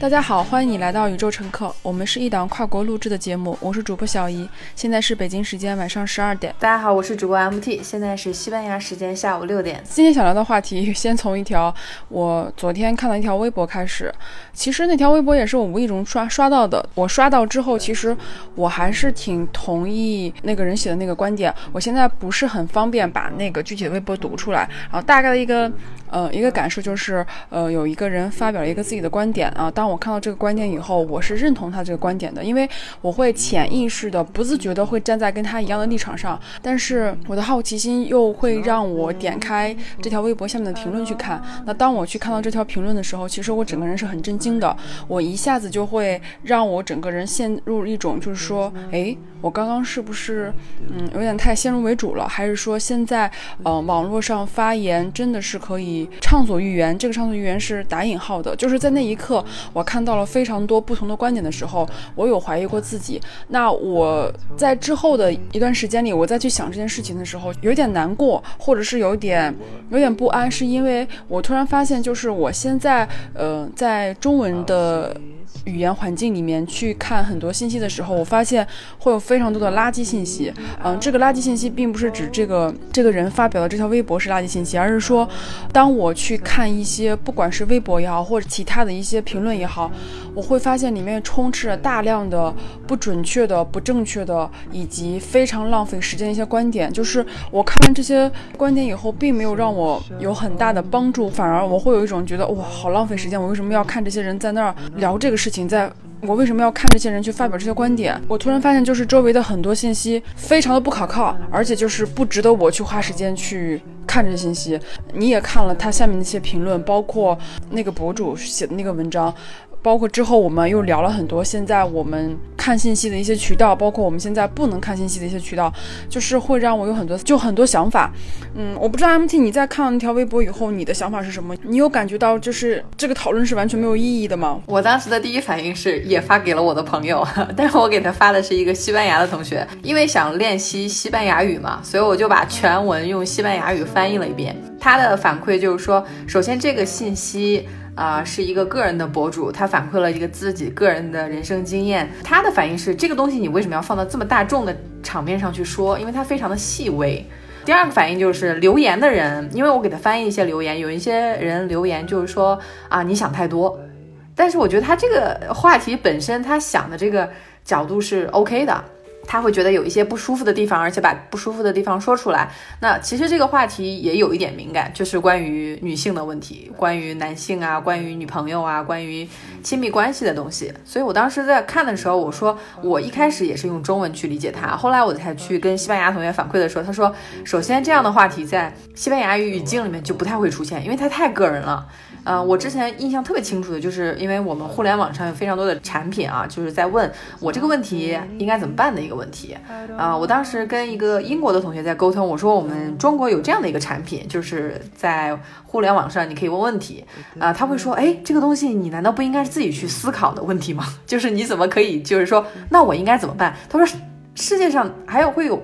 大家好，欢迎你来到宇宙乘客。我们是一档跨国录制的节目，我是主播小姨，现在是北京时间晚上十二点。大家好，我是主播 MT，现在是西班牙时间下午六点。今天想聊的话题，先从一条我昨天看到一条微博开始。其实那条微博也是我无意中刷刷到的。我刷到之后，其实我还是挺同意那个人写的那个观点。我现在不是很方便把那个具体的微博读出来，然后大概的一个呃一个感受就是，呃有一个人发表了一个自己的观点啊，当我看到这个观点以后，我是认同他这个观点的，因为我会潜意识的、不自觉的会站在跟他一样的立场上。但是我的好奇心又会让我点开这条微博下面的评论去看。那当我去看到这条评论的时候，其实我整个人是很震惊的。我一下子就会让我整个人陷入一种，就是说，哎，我刚刚是不是，嗯，有点太先入为主了？还是说现在，呃，网络上发言真的是可以畅所欲言？这个畅所欲言是打引号的，就是在那一刻，我看到了。非常多不同的观点的时候，我有怀疑过自己。那我在之后的一段时间里，我再去想这件事情的时候，有点难过，或者是有点有点不安，是因为我突然发现，就是我现在呃，在中文的。语言环境里面去看很多信息的时候，我发现会有非常多的垃圾信息。嗯，这个垃圾信息并不是指这个这个人发表的这条微博是垃圾信息，而是说，当我去看一些不管是微博也好，或者其他的一些评论也好，我会发现里面充斥着大量的不准确的、不正确的，以及非常浪费时间的一些观点。就是我看完这些观点以后，并没有让我有很大的帮助，反而我会有一种觉得哇，好浪费时间！我为什么要看这些人在那儿聊这个事？情在，我为什么要看这些人去发表这些观点？我突然发现，就是周围的很多信息非常的不可靠，而且就是不值得我去花时间去看这些信息。你也看了他下面那些评论，包括那个博主写的那个文章。包括之后我们又聊了很多，现在我们看信息的一些渠道，包括我们现在不能看信息的一些渠道，就是会让我有很多就很多想法。嗯，我不知道 MT 你在看了那条微博以后，你的想法是什么？你有感觉到就是这个讨论是完全没有意义的吗？我当时的第一反应是也发给了我的朋友，但是我给他发的是一个西班牙的同学，因为想练习西班牙语嘛，所以我就把全文用西班牙语翻译了一遍。他的反馈就是说，首先这个信息。啊，是一个个人的博主，他反馈了一个自己个人的人生经验。他的反应是，这个东西你为什么要放到这么大众的场面上去说？因为它非常的细微。第二个反应就是留言的人，因为我给他翻译一些留言，有一些人留言就是说啊，你想太多。但是我觉得他这个话题本身，他想的这个角度是 OK 的。他会觉得有一些不舒服的地方，而且把不舒服的地方说出来。那其实这个话题也有一点敏感，就是关于女性的问题，关于男性啊，关于女朋友啊，关于亲密关系的东西。所以我当时在看的时候，我说我一开始也是用中文去理解他，后来我才去跟西班牙同学反馈的时候，他说，首先这样的话题在西班牙语语境里面就不太会出现，因为它太个人了。嗯，我之前印象特别清楚的就是，因为我们互联网上有非常多的产品啊，就是在问我这个问题应该怎么办的一个问题。啊，我当时跟一个英国的同学在沟通，我说我们中国有这样的一个产品，就是在互联网上你可以问问题。啊，他会说，哎，这个东西你难道不应该是自己去思考的问题吗？就是你怎么可以，就是说，那我应该怎么办？他说，世界上还有会有。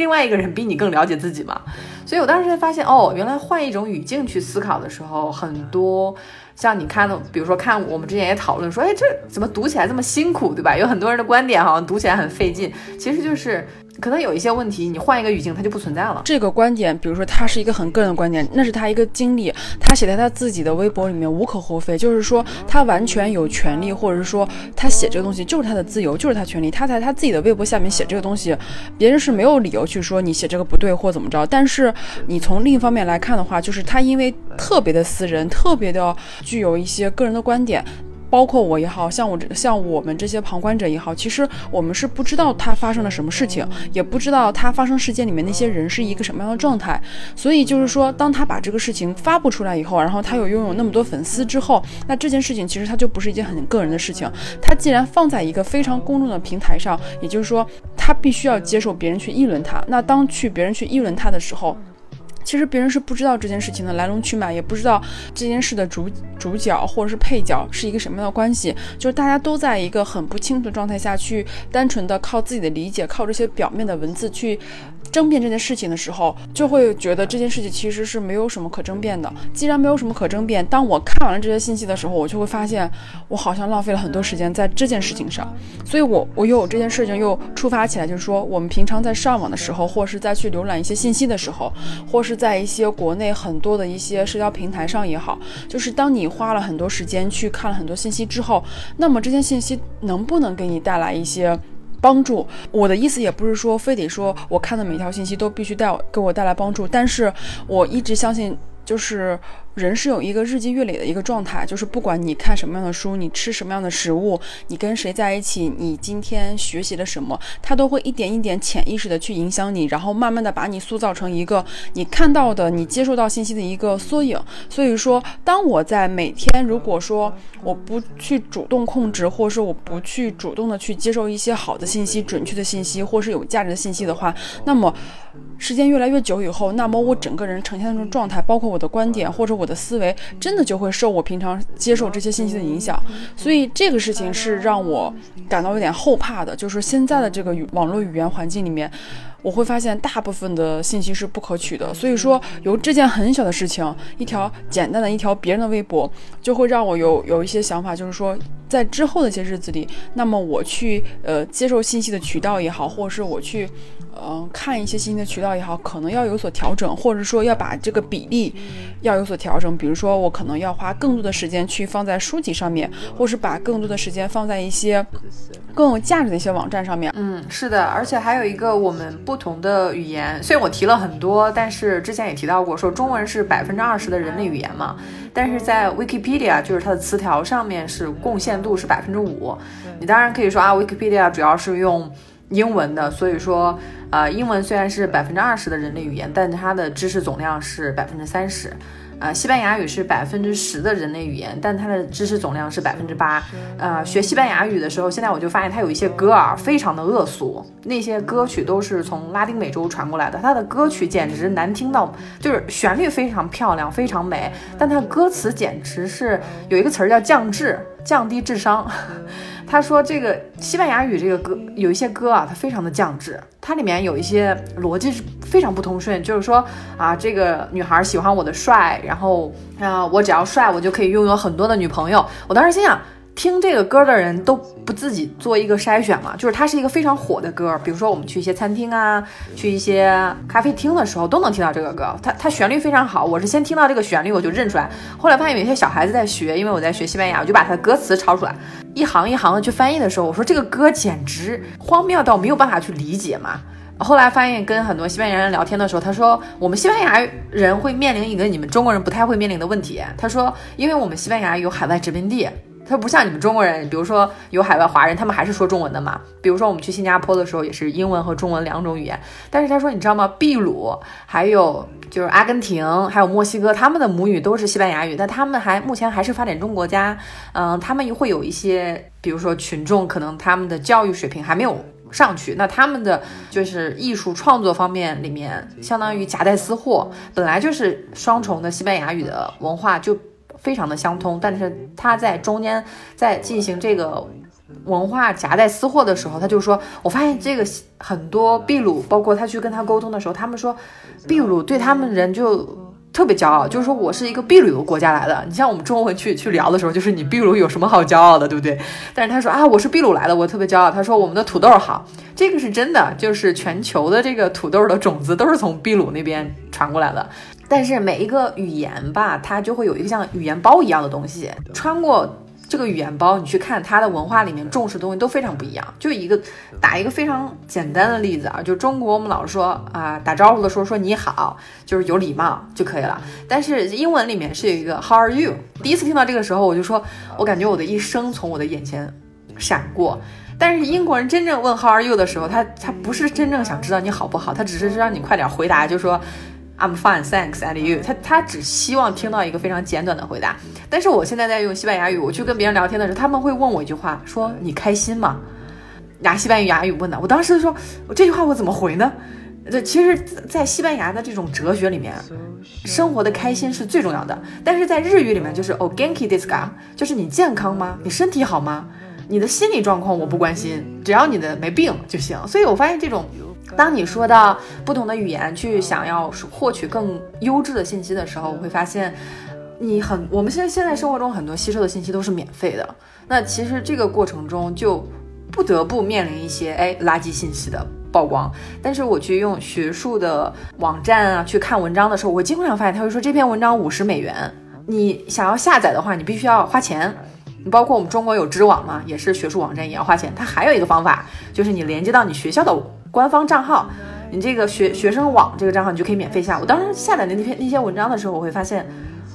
另外一个人比你更了解自己嘛，所以我当时才发现，哦，原来换一种语境去思考的时候，很多像你看的，比如说看我们之前也讨论说，哎，这怎么读起来这么辛苦，对吧？有很多人的观点好像读起来很费劲，其实就是。可能有一些问题，你换一个语境，它就不存在了。这个观点，比如说他是一个很个人的观点，那是他一个经历，他写在他自己的微博里面，无可厚非。就是说，他完全有权利，或者是说，他写这个东西就是他的自由，就是他权利。他在他自己的微博下面写这个东西，别人是没有理由去说你写这个不对或怎么着。但是你从另一方面来看的话，就是他因为特别的私人，特别的具有一些个人的观点。包括我也好像我这像我们这些旁观者也好，其实我们是不知道他发生了什么事情，也不知道他发生事件里面那些人是一个什么样的状态。所以就是说，当他把这个事情发布出来以后，然后他又拥有那么多粉丝之后，那这件事情其实他就不是一件很个人的事情。他既然放在一个非常公众的平台上，也就是说，他必须要接受别人去议论他。那当去别人去议论他的时候，其实别人是不知道这件事情的来龙去脉，也不知道这件事的主主角或者是配角是一个什么样的关系，就是大家都在一个很不清楚的状态下去，单纯的靠自己的理解，靠这些表面的文字去。争辩这件事情的时候，就会觉得这件事情其实是没有什么可争辩的。既然没有什么可争辩，当我看完了这些信息的时候，我就会发现我好像浪费了很多时间在这件事情上。所以，我我又有这件事情又触发起来，就是说，我们平常在上网的时候，或是在去浏览一些信息的时候，或是是在一些国内很多的一些社交平台上也好，就是当你花了很多时间去看了很多信息之后，那么这些信息能不能给你带来一些？帮助我的意思也不是说非得说我看的每条信息都必须带给我带来帮助，但是我一直相信就是。人是有一个日积月累的一个状态，就是不管你看什么样的书，你吃什么样的食物，你跟谁在一起，你今天学习了什么，它都会一点一点潜意识的去影响你，然后慢慢的把你塑造成一个你看到的、你接受到信息的一个缩影。所以说，当我在每天如果说我不去主动控制，或者说我不去主动的去接受一些好的信息、准确的信息，或是有价值的信息的话，那么时间越来越久以后，那么我整个人呈现的这种状态，包括我的观点或者我的思维，真的就会受我平常接受这些信息的影响，所以这个事情是让我感到有点后怕的。就是现在的这个语网络语言环境里面，我会发现大部分的信息是不可取的。所以说，由这件很小的事情，一条简单的一条别人的微博，就会让我有有一些想法，就是说，在之后的一些日子里，那么我去呃接受信息的渠道也好，或者是我去。嗯，看一些信息的渠道也好，可能要有所调整，或者说要把这个比例要有所调整。比如说，我可能要花更多的时间去放在书籍上面，或是把更多的时间放在一些更有价值的一些网站上面。嗯，是的，而且还有一个我们不同的语言，虽然我提了很多，但是之前也提到过，说中文是百分之二十的人类语言嘛，但是在 Wikipedia 就是它的词条上面是贡献度是百分之五。你当然可以说啊，Wikipedia 主要是用英文的，所以说。呃，英文虽然是百分之二十的人类语言，但它的知识总量是百分之三十。呃，西班牙语是百分之十的人类语言，但它的知识总量是百分之八。呃，学西班牙语的时候，现在我就发现它有一些歌儿非常的恶俗，那些歌曲都是从拉丁美洲传过来的，它的歌曲简直难听到，就是旋律非常漂亮，非常美，但它的歌词简直是有一个词儿叫降智，降低智商。他说这个西班牙语这个歌有一些歌啊，它非常的降智，它里面有一些逻辑是非常不通顺，就是说啊，这个女孩喜欢我的帅，然后啊，我只要帅，我就可以拥有很多的女朋友。我当时心想。听这个歌的人都不自己做一个筛选嘛？就是它是一个非常火的歌，比如说我们去一些餐厅啊，去一些咖啡厅的时候都能听到这个歌。它它旋律非常好，我是先听到这个旋律我就认出来，后来发现有些小孩子在学，因为我在学西班牙，我就把它的歌词抄出来，一行一行的去翻译的时候，我说这个歌简直荒谬到没有办法去理解嘛。后来发现跟很多西班牙人聊天的时候，他说我们西班牙人会面临一个你们中国人不太会面临的问题。他说，因为我们西班牙有海外殖民地。它不像你们中国人，比如说有海外华人，他们还是说中文的嘛。比如说我们去新加坡的时候，也是英文和中文两种语言。但是他说，你知道吗？秘鲁还有就是阿根廷，还有墨西哥，他们的母语都是西班牙语，但他们还目前还是发展中国家。嗯，他们会有一些，比如说群众可能他们的教育水平还没有上去，那他们的就是艺术创作方面里面，相当于夹带私货，本来就是双重的西班牙语的文化就。非常的相通，但是他在中间在进行这个文化夹带私货的时候，他就说，我发现这个很多秘鲁，包括他去跟他沟通的时候，他们说秘鲁对他们人就特别骄傲，就是说我是一个秘鲁国家来的。你像我们中文去去聊的时候，就是你秘鲁有什么好骄傲的，对不对？但是他说啊，我是秘鲁来的，我特别骄傲。他说我们的土豆好，这个是真的，就是全球的这个土豆的种子都是从秘鲁那边传过来的。但是每一个语言吧，它就会有一个像语言包一样的东西，穿过这个语言包，你去看它的文化里面重视的东西都非常不一样。就一个打一个非常简单的例子啊，就中国我们老是说啊，打招呼的时候说你好，就是有礼貌就可以了。但是英文里面是有一个 How are you？第一次听到这个时候，我就说，我感觉我的一生从我的眼前闪过。但是英国人真正问 How are you 的时候，他他不是真正想知道你好不好，他只是让你快点回答，就说。I'm fine, thanks, and you。他他只希望听到一个非常简短的回答。但是我现在在用西班牙语，我去跟别人聊天的时候，他们会问我一句话，说你开心吗？拿西班牙语问的。我当时说，我这句话我怎么回呢？这其实，在西班牙的这种哲学里面，生活的开心是最重要的。但是在日语里面，就是 o g a n k i d i s k a 就是你健康吗？你身体好吗？你的心理状况我不关心，只要你的没病就行。所以我发现这种，当你说到不同的语言去想要获取更优质的信息的时候，我会发现，你很我们现在现在生活中很多吸收的信息都是免费的。那其实这个过程中就不得不面临一些哎垃圾信息的。曝光，但是我去用学术的网站啊去看文章的时候，我经常发现他会说这篇文章五十美元，你想要下载的话，你必须要花钱。你包括我们中国有知网嘛，也是学术网站，也要花钱。它还有一个方法，就是你连接到你学校的官方账号，你这个学学生网这个账号，你就可以免费下。我当时下载的那篇那些文章的时候，我会发现，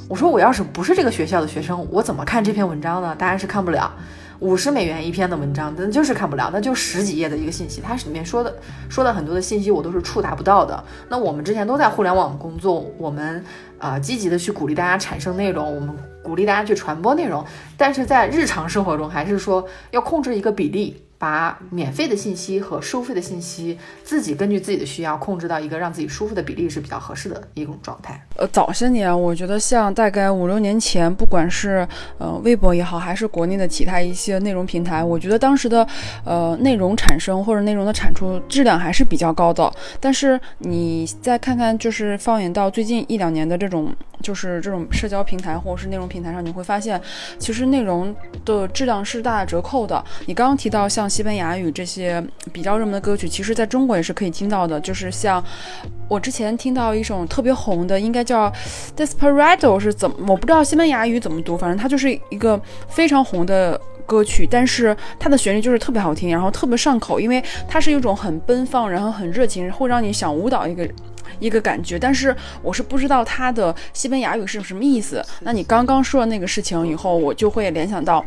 我说我要是不是这个学校的学生，我怎么看这篇文章呢？当然是看不了。五十美元一篇的文章，那就是看不了，那就十几页的一个信息，它里面说的说的很多的信息我都是触达不到的。那我们之前都在互联网工作，我们啊积极的去鼓励大家产生内容，我们鼓励大家去传播内容，但是在日常生活中还是说要控制一个比例。把免费的信息和收费的信息，自己根据自己的需要控制到一个让自己舒服的比例是比较合适的一种状态。呃，早些年我觉得像大概五六年前，不管是呃微博也好，还是国内的其他一些内容平台，我觉得当时的呃内容产生或者内容的产出质量还是比较高的。但是你再看看，就是放眼到最近一两年的这种，就是这种社交平台或者是内容平台上，你会发现，其实内容的质量是大打折扣的。你刚刚提到像。西班牙语这些比较热门的歌曲，其实在中国也是可以听到的。就是像我之前听到一首特别红的，应该叫《Desperado》，是怎么？我不知道西班牙语怎么读，反正它就是一个非常红的歌曲。但是它的旋律就是特别好听，然后特别上口，因为它是一种很奔放，然后很热情，会让你想舞蹈一个一个感觉。但是我是不知道它的西班牙语是什么意思。那你刚刚说的那个事情以后，我就会联想到。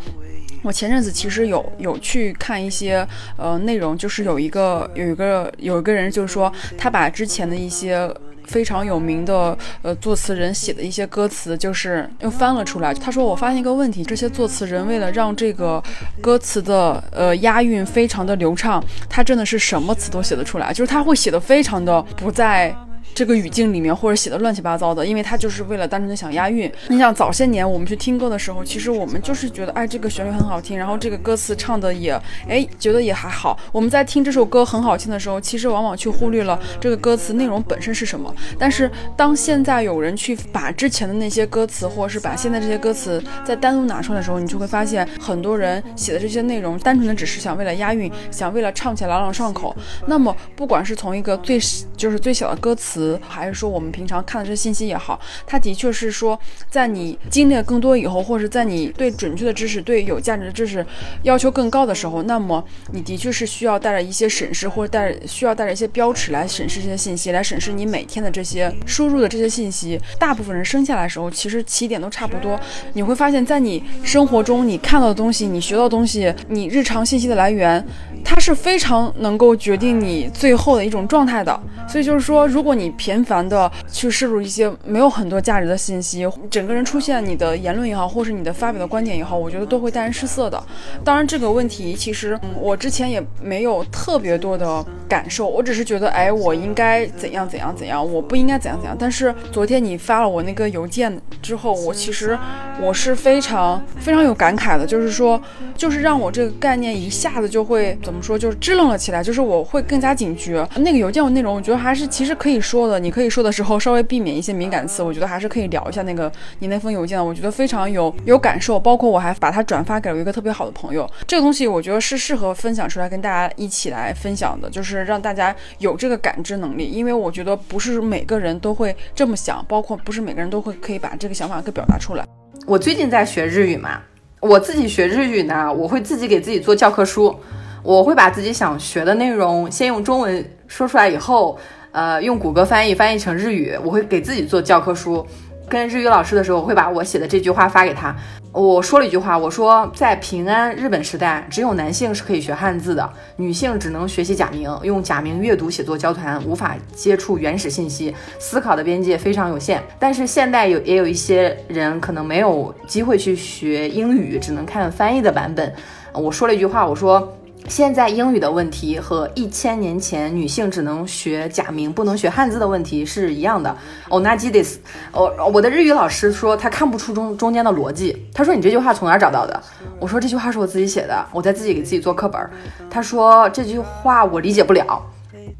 我前阵子其实有有去看一些呃内容，就是有一个有一个有一个人就是说他把之前的一些非常有名的呃作词人写的一些歌词，就是又翻了出来。他说我发现一个问题，这些作词人为了让这个歌词的呃押韵非常的流畅，他真的是什么词都写得出来，就是他会写的非常的不在。这个语境里面或者写的乱七八糟的，因为他就是为了单纯的想押韵。你想早些年我们去听歌的时候，其实我们就是觉得，哎，这个旋律很好听，然后这个歌词唱的也，哎，觉得也还好。我们在听这首歌很好听的时候，其实往往去忽略了这个歌词内容本身是什么。但是当现在有人去把之前的那些歌词，或者是把现在这些歌词再单独拿出来的时候，你就会发现很多人写的这些内容，单纯的只是想为了押韵，想为了唱起来朗朗上口。那么不管是从一个最就是最小的歌词。还是说我们平常看的这些信息也好，它的确是说，在你经历了更多以后，或者在你对准确的知识、对有价值的知识要求更高的时候，那么你的确是需要带着一些审视，或者带着需要带着一些标尺来审视这些信息，来审视你每天的这些输入的这些信息。大部分人生下来的时候，其实起点都差不多。你会发现在你生活中你看到的东西、你学到的东西、你日常信息的来源，它是非常能够决定你最后的一种状态的。所以就是说，如果你频繁的去摄入一些没有很多价值的信息，整个人出现你的言论也好，或是你的发表的观点也好，我觉得都会带人失色的。当然，这个问题其实我之前也没有特别多的感受，我只是觉得，哎，我应该怎样怎样怎样，我不应该怎样怎样。但是昨天你发了我那个邮件之后，我其实我是非常非常有感慨的，就是说，就是让我这个概念一下子就会怎么说，就是支棱了起来，就是我会更加警觉。那个邮件的内容，我觉得还是其实可以说说的，你可以。说的时候稍微避免一些敏感词，我觉得还是可以聊一下那个你那封邮件，我觉得非常有有感受，包括我还把它转发给了一个特别好的朋友。这个东西我觉得是适合分享出来跟大家一起来分享的，就是让大家有这个感知能力，因为我觉得不是每个人都会这么想，包括不是每个人都会可以把这个想法给表达出来。我最近在学日语嘛，我自己学日语呢，我会自己给自己做教科书，我会把自己想学的内容先用中文说出来以后。呃，用谷歌翻译翻译成日语，我会给自己做教科书。跟日语老师的时候，我会把我写的这句话发给他。我说了一句话，我说在平安日本时代，只有男性是可以学汉字的，女性只能学习假名，用假名阅读、写作、交谈，无法接触原始信息，思考的边界非常有限。但是现代有也有一些人可能没有机会去学英语，只能看翻译的版本。我说了一句话，我说。现在英语的问题和一千年前女性只能学假名不能学汉字的问题是一样的。哦，那记 this，我我的日语老师说他看不出中中间的逻辑。他说你这句话从哪儿找到的？我说这句话是我自己写的，我在自己给自己做课本。他说这句话我理解不了，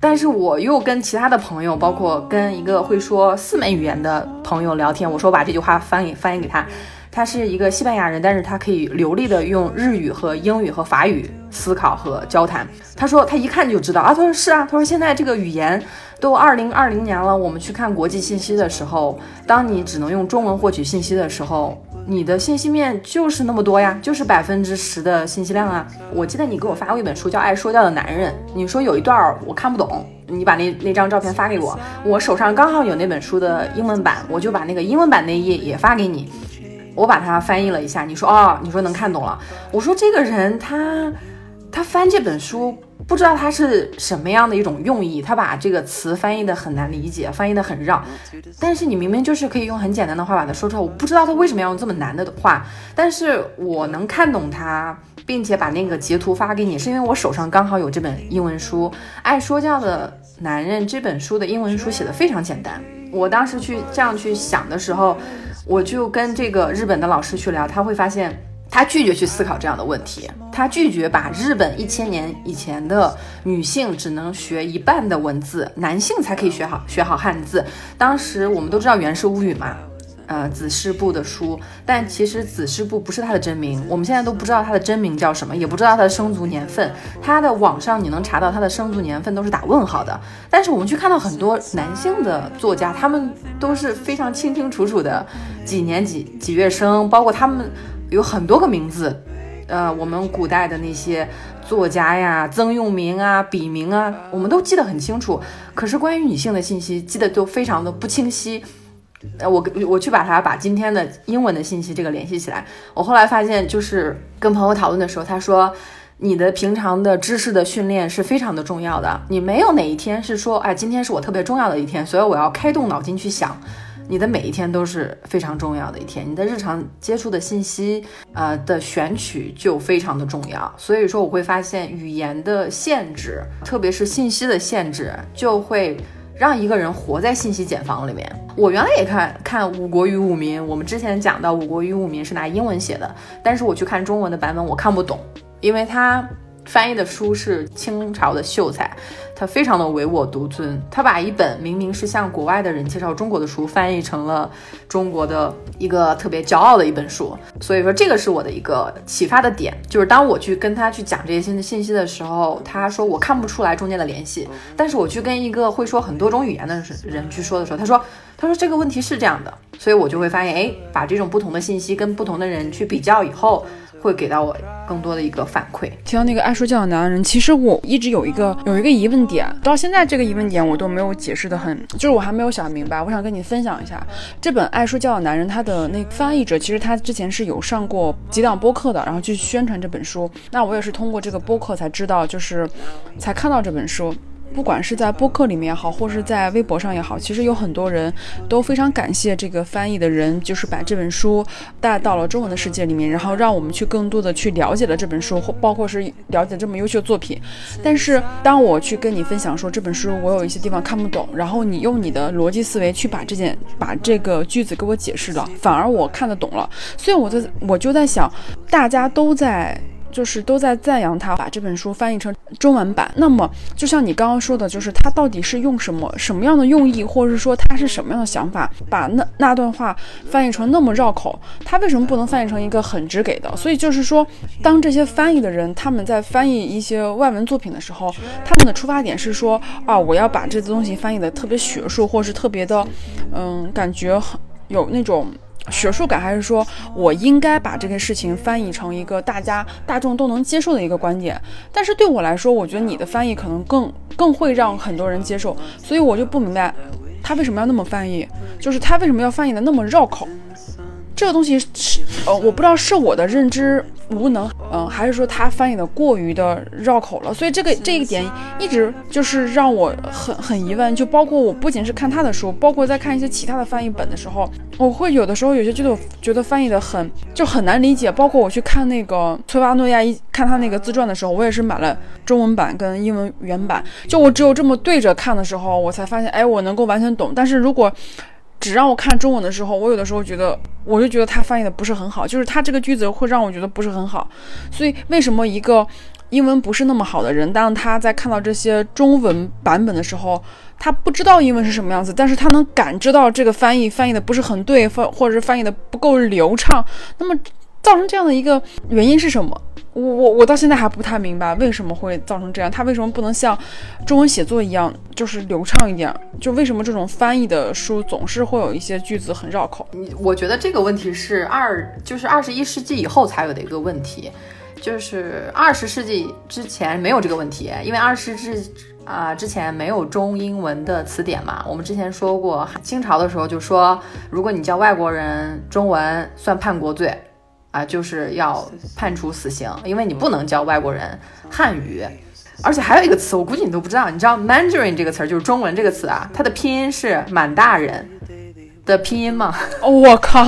但是我又跟其他的朋友，包括跟一个会说四门语言的朋友聊天，我说我把这句话翻译翻译给他。他是一个西班牙人，但是他可以流利的用日语和英语和法语思考和交谈。他说他一看就知道啊，他说是啊，他说现在这个语言都二零二零年了，我们去看国际信息的时候，当你只能用中文获取信息的时候，你的信息面就是那么多呀，就是百分之十的信息量啊。我记得你给我发过一本书叫《爱说教的男人》，你说有一段我看不懂，你把那那张照片发给我，我手上刚好有那本书的英文版，我就把那个英文版那页也发给你。我把它翻译了一下，你说哦，你说能看懂了。我说这个人他他翻这本书不知道他是什么样的一种用意，他把这个词翻译的很难理解，翻译的很绕。但是你明明就是可以用很简单的话把它说出来，我不知道他为什么要用这么难的话，但是我能看懂他，并且把那个截图发给你，是因为我手上刚好有这本英文书《爱说教的男人》这本书的英文书写的非常简单。我当时去这样去想的时候。我就跟这个日本的老师去聊，他会发现他拒绝去思考这样的问题，他拒绝把日本一千年以前的女性只能学一半的文字，男性才可以学好学好汉字。当时我们都知道《源氏物语》嘛。呃，子师部的书，但其实子师部不是他的真名，我们现在都不知道他的真名叫什么，也不知道他的生卒年份。他的网上你能查到他的生卒年份都是打问号的。但是我们去看到很多男性的作家，他们都是非常清清楚楚的几年几几月生，包括他们有很多个名字。呃，我们古代的那些作家呀，曾用名啊，笔名啊，我们都记得很清楚。可是关于女性的信息记得都非常的不清晰。呃，我我去把它把今天的英文的信息这个联系起来。我后来发现，就是跟朋友讨论的时候，他说你的平常的知识的训练是非常的重要的。你没有哪一天是说，哎，今天是我特别重要的一天，所以我要开动脑筋去想。你的每一天都是非常重要的一天。你的日常接触的信息，呃的选取就非常的重要。所以说，我会发现语言的限制，特别是信息的限制，就会。让一个人活在信息茧房里面。我原来也看看《五国与五民》，我们之前讲到《五国与五民》是拿英文写的，但是我去看中文的版本，我看不懂，因为他。翻译的书是清朝的秀才，他非常的唯我独尊，他把一本明明是向国外的人介绍中国的书，翻译成了中国的一个特别骄傲的一本书。所以说，这个是我的一个启发的点，就是当我去跟他去讲这些新的信息的时候，他说我看不出来中间的联系，但是我去跟一个会说很多种语言的人去说的时候，他说他说这个问题是这样的，所以我就会发现，哎，把这种不同的信息跟不同的人去比较以后。会给到我更多的一个反馈。提到那个爱说教的男人，其实我一直有一个有一个疑问点，到现在这个疑问点我都没有解释的很，就是我还没有想明白。我想跟你分享一下这本《爱说教的男人》，他的那个翻译者其实他之前是有上过几档播客的，然后去宣传这本书。那我也是通过这个播客才知道，就是才看到这本书。不管是在播客里面也好，或是在微博上也好，其实有很多人都非常感谢这个翻译的人，就是把这本书带到了中文的世界里面，然后让我们去更多的去了解了这本书，或包括是了解这么优秀作品。但是当我去跟你分享说这本书我有一些地方看不懂，然后你用你的逻辑思维去把这件把这个句子给我解释了，反而我看得懂了。所以我在我就在想，大家都在。就是都在赞扬他把这本书翻译成中文版。那么，就像你刚刚说的，就是他到底是用什么什么样的用意，或者是说他是什么样的想法，把那那段话翻译成那么绕口？他为什么不能翻译成一个很直给的？所以就是说，当这些翻译的人他们在翻译一些外文作品的时候，他们的出发点是说啊，我要把这东西翻译的特别学术，或是特别的，嗯，感觉很有那种。学术感，还是说我应该把这个事情翻译成一个大家大众都能接受的一个观点？但是对我来说，我觉得你的翻译可能更更会让很多人接受，所以我就不明白他为什么要那么翻译，就是他为什么要翻译的那么绕口？这个东西是呃，我不知道是我的认知无能，嗯，还是说他翻译的过于的绕口了，所以这个这一点一直就是让我很很疑问。就包括我不仅是看他的书，包括在看一些其他的翻译本的时候，我会有的时候有些觉得觉得翻译的很就很难理解。包括我去看那个崔巴诺亚一看他那个自传的时候，我也是买了中文版跟英文原版，就我只有这么对着看的时候，我才发现，哎，我能够完全懂。但是如果只让我看中文的时候，我有的时候觉得，我就觉得他翻译的不是很好，就是他这个句子会让我觉得不是很好。所以为什么一个英文不是那么好的人，当他在看到这些中文版本的时候，他不知道英文是什么样子，但是他能感知到这个翻译翻译的不是很对，或或者是翻译的不够流畅，那么造成这样的一个原因是什么？我我我到现在还不太明白为什么会造成这样，他为什么不能像中文写作一样，就是流畅一点？就为什么这种翻译的书总是会有一些句子很绕口？你我觉得这个问题是二，就是二十一世纪以后才有的一个问题，就是二十世纪之前没有这个问题，因为二十世纪啊之前没有中英文的词典嘛。我们之前说过，清朝的时候就说，如果你教外国人中文，算叛国罪。啊，就是要判处死刑，因为你不能教外国人汉语，而且还有一个词，我估计你都不知道，你知道 Mandarin 这个词儿就是中文这个词啊，它的拼音是满大人的拼音吗？我靠，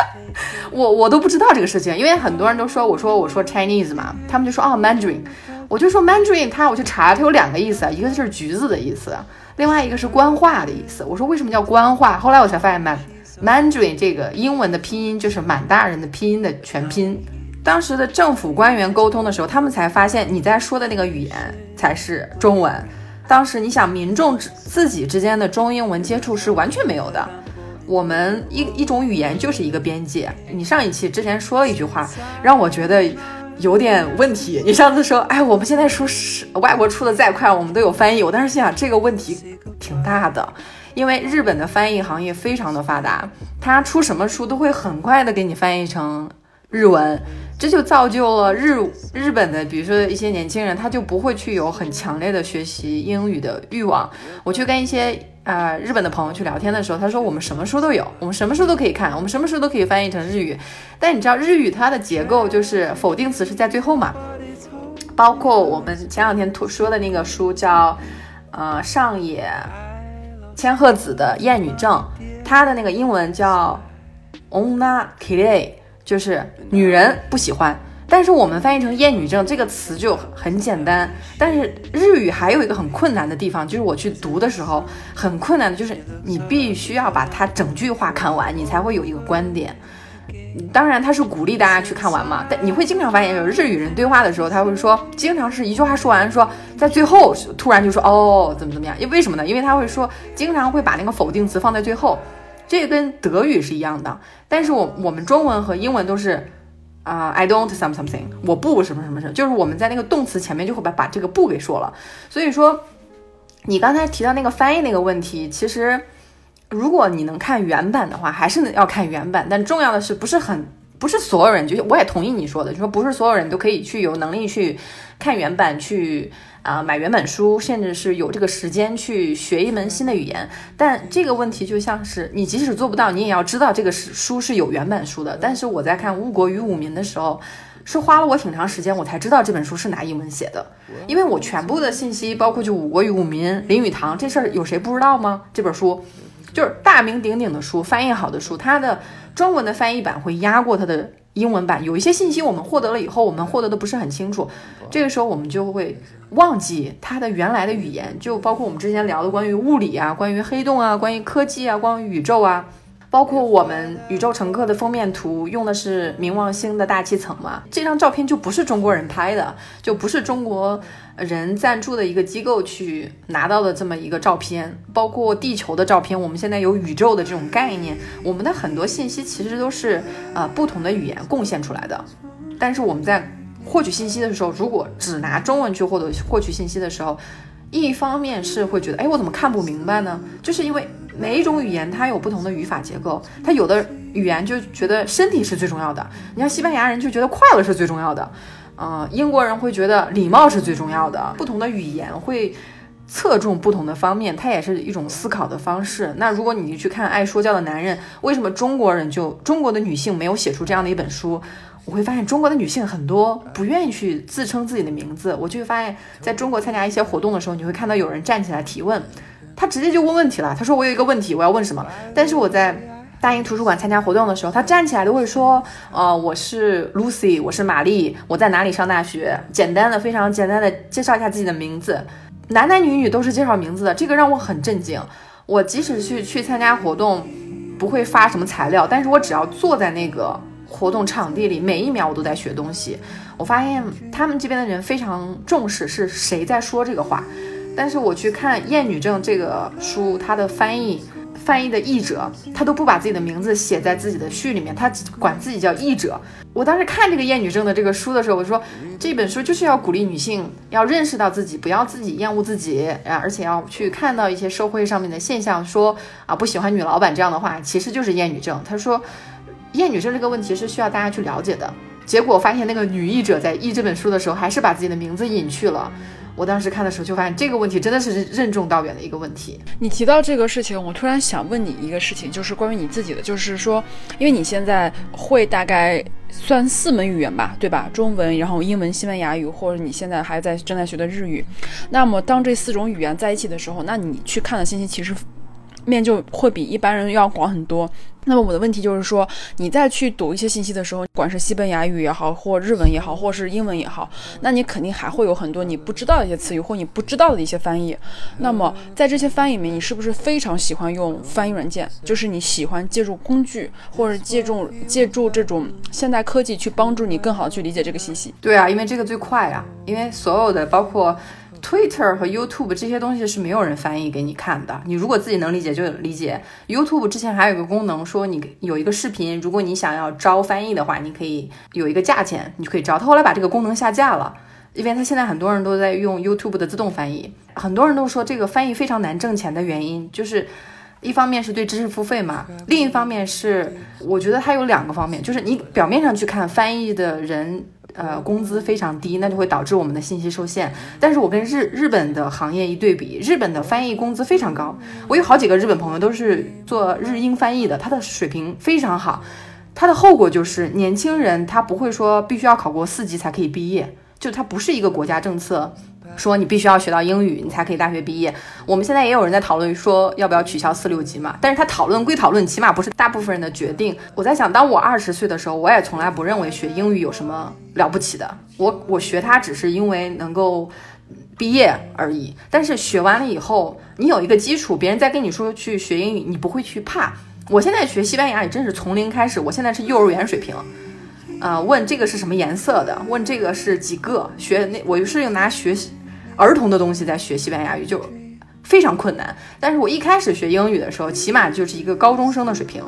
我我都不知道这个事情，因为很多人都说我说我说 Chinese 嘛，他们就说哦 Mandarin，我就说 Mandarin，它我去查，它有两个意思，一个是橘子的意思，另外一个是官话的意思。我说为什么叫官话？后来我才发现 Man。Mandarin 这个英文的拼音就是满大人的拼音的全拼。当时的政府官员沟通的时候，他们才发现你在说的那个语言才是中文。当时你想，民众自己之间的中英文接触是完全没有的。我们一一种语言就是一个边界。你上一期之前说了一句话，让我觉得有点问题。你上次说，哎，我们现在说是外国出的再快，我们都有翻译。我当时心想，这个问题挺大的。因为日本的翻译行业非常的发达，他出什么书都会很快的给你翻译成日文，这就造就了日日本的，比如说一些年轻人，他就不会去有很强烈的学习英语的欲望。我去跟一些啊日本的朋友去聊天的时候，他说我们什么书都有，我们什么书都可以看，我们什么书都可以翻译成日语。但你知道日语它的结构就是否定词是在最后嘛？包括我们前两天说的那个书叫呃上野。千鹤子的《厌女症》，她的那个英文叫 “onna kire”，就是女人不喜欢。但是我们翻译成“厌女症”这个词就很简单。但是日语还有一个很困难的地方，就是我去读的时候很困难的，就是你必须要把它整句话看完，你才会有一个观点。当然，他是鼓励大家去看完嘛。但你会经常发现，有日语人对话的时候，他会说，经常是一句话说完，说在最后突然就说哦，怎么怎么样？因为什么呢？因为他会说，经常会把那个否定词放在最后。这跟德语是一样的。但是我我们中文和英文都是啊，I don't some something，我不什么什么什么，就是我们在那个动词前面就会把把这个不给说了。所以说，你刚才提到那个翻译那个问题，其实。如果你能看原版的话，还是要看原版。但重要的是，不是很不是所有人，就我也同意你说的，就说不是所有人都可以去有能力去看原版，去啊买原版书，甚至是有这个时间去学一门新的语言。但这个问题就像是你即使做不到，你也要知道这个是书是有原版书的。但是我在看《误国与武民》的时候，是花了我挺长时间，我才知道这本书是拿英文写的，因为我全部的信息，包括就《五国与五民》林语堂这事儿，有谁不知道吗？这本书。就是大名鼎鼎的书，翻译好的书，它的中文的翻译版会压过它的英文版。有一些信息我们获得了以后，我们获得的不是很清楚，这个时候我们就会忘记它的原来的语言。就包括我们之前聊的关于物理啊，关于黑洞啊，关于科技啊，关于宇宙啊。包括我们宇宙乘客的封面图用的是冥王星的大气层嘛？这张照片就不是中国人拍的，就不是中国人赞助的一个机构去拿到的这么一个照片。包括地球的照片，我们现在有宇宙的这种概念，我们的很多信息其实都是呃不同的语言贡献出来的。但是我们在获取信息的时候，如果只拿中文去获得获取信息的时候，一方面是会觉得，哎，我怎么看不明白呢？就是因为。每一种语言它有不同的语法结构，它有的语言就觉得身体是最重要的，你像西班牙人就觉得快乐是最重要的，嗯，英国人会觉得礼貌是最重要的，不同的语言会侧重不同的方面，它也是一种思考的方式。那如果你去看《爱说教的男人》，为什么中国人就中国的女性没有写出这样的一本书？我会发现中国的女性很多不愿意去自称自己的名字。我就会发现，在中国参加一些活动的时候，你会看到有人站起来提问，他直接就问问题了。他说：“我有一个问题，我要问什么？”但是我在大英图书馆参加活动的时候，他站起来都会说：“呃，我是 Lucy，我是玛丽，我在哪里上大学？”简单的、非常简单的介绍一下自己的名字。男男女女都是介绍名字的，这个让我很震惊。我即使去去参加活动，不会发什么材料，但是我只要坐在那个活动场地里，每一秒我都在学东西。我发现他们这边的人非常重视是谁在说这个话。但是我去看《厌女症》这个书，它的翻译。翻译的译者，他都不把自己的名字写在自己的序里面，他管自己叫译者。我当时看这个厌女症的这个书的时候，我说这本书就是要鼓励女性要认识到自己，不要自己厌恶自己啊，而且要去看到一些社会上面的现象，说啊不喜欢女老板这样的话，其实就是厌女症。他说厌女症这个问题是需要大家去了解的。结果发现那个女译者在译这本书的时候，还是把自己的名字隐去了。我当时看的时候就发现这个问题真的是任重道远的一个问题。你提到这个事情，我突然想问你一个事情，就是关于你自己的，就是说，因为你现在会大概算四门语言吧，对吧？中文，然后英文、西班牙语，或者你现在还在正在学的日语。那么当这四种语言在一起的时候，那你去看的信息其实。面就会比一般人要广很多。那么我的问题就是说，你再去读一些信息的时候，不管是西班牙语也好，或日文也好，或是英文也好，那你肯定还会有很多你不知道的一些词语，或你不知道的一些翻译。那么在这些翻译里面，你是不是非常喜欢用翻译软件？就是你喜欢借助工具，或者借助借助这种现代科技去帮助你更好的去理解这个信息？对啊，因为这个最快啊，因为所有的包括。Twitter 和 YouTube 这些东西是没有人翻译给你看的，你如果自己能理解就理解。YouTube 之前还有一个功能，说你有一个视频，如果你想要招翻译的话，你可以有一个价钱，你就可以招。他后来把这个功能下架了，因为他现在很多人都在用 YouTube 的自动翻译，很多人都说这个翻译非常难挣钱的原因，就是一方面是对知识付费嘛，另一方面是我觉得它有两个方面，就是你表面上去看翻译的人。呃，工资非常低，那就会导致我们的信息受限。但是我跟日日本的行业一对比，日本的翻译工资非常高。我有好几个日本朋友都是做日英翻译的，他的水平非常好。他的后果就是年轻人他不会说必须要考过四级才可以毕业，就他不是一个国家政策。说你必须要学到英语，你才可以大学毕业。我们现在也有人在讨论说要不要取消四六级嘛？但是他讨论归讨论，起码不是大部分人的决定。我在想，当我二十岁的时候，我也从来不认为学英语有什么了不起的。我我学它只是因为能够毕业而已。但是学完了以后，你有一个基础，别人再跟你说去学英语，你不会去怕。我现在学西班牙语真是从零开始，我现在是幼儿园水平。啊，问这个是什么颜色的？问这个是几个？学那我就是用拿学习。儿童的东西在学西班牙语就非常困难，但是我一开始学英语的时候，起码就是一个高中生的水平，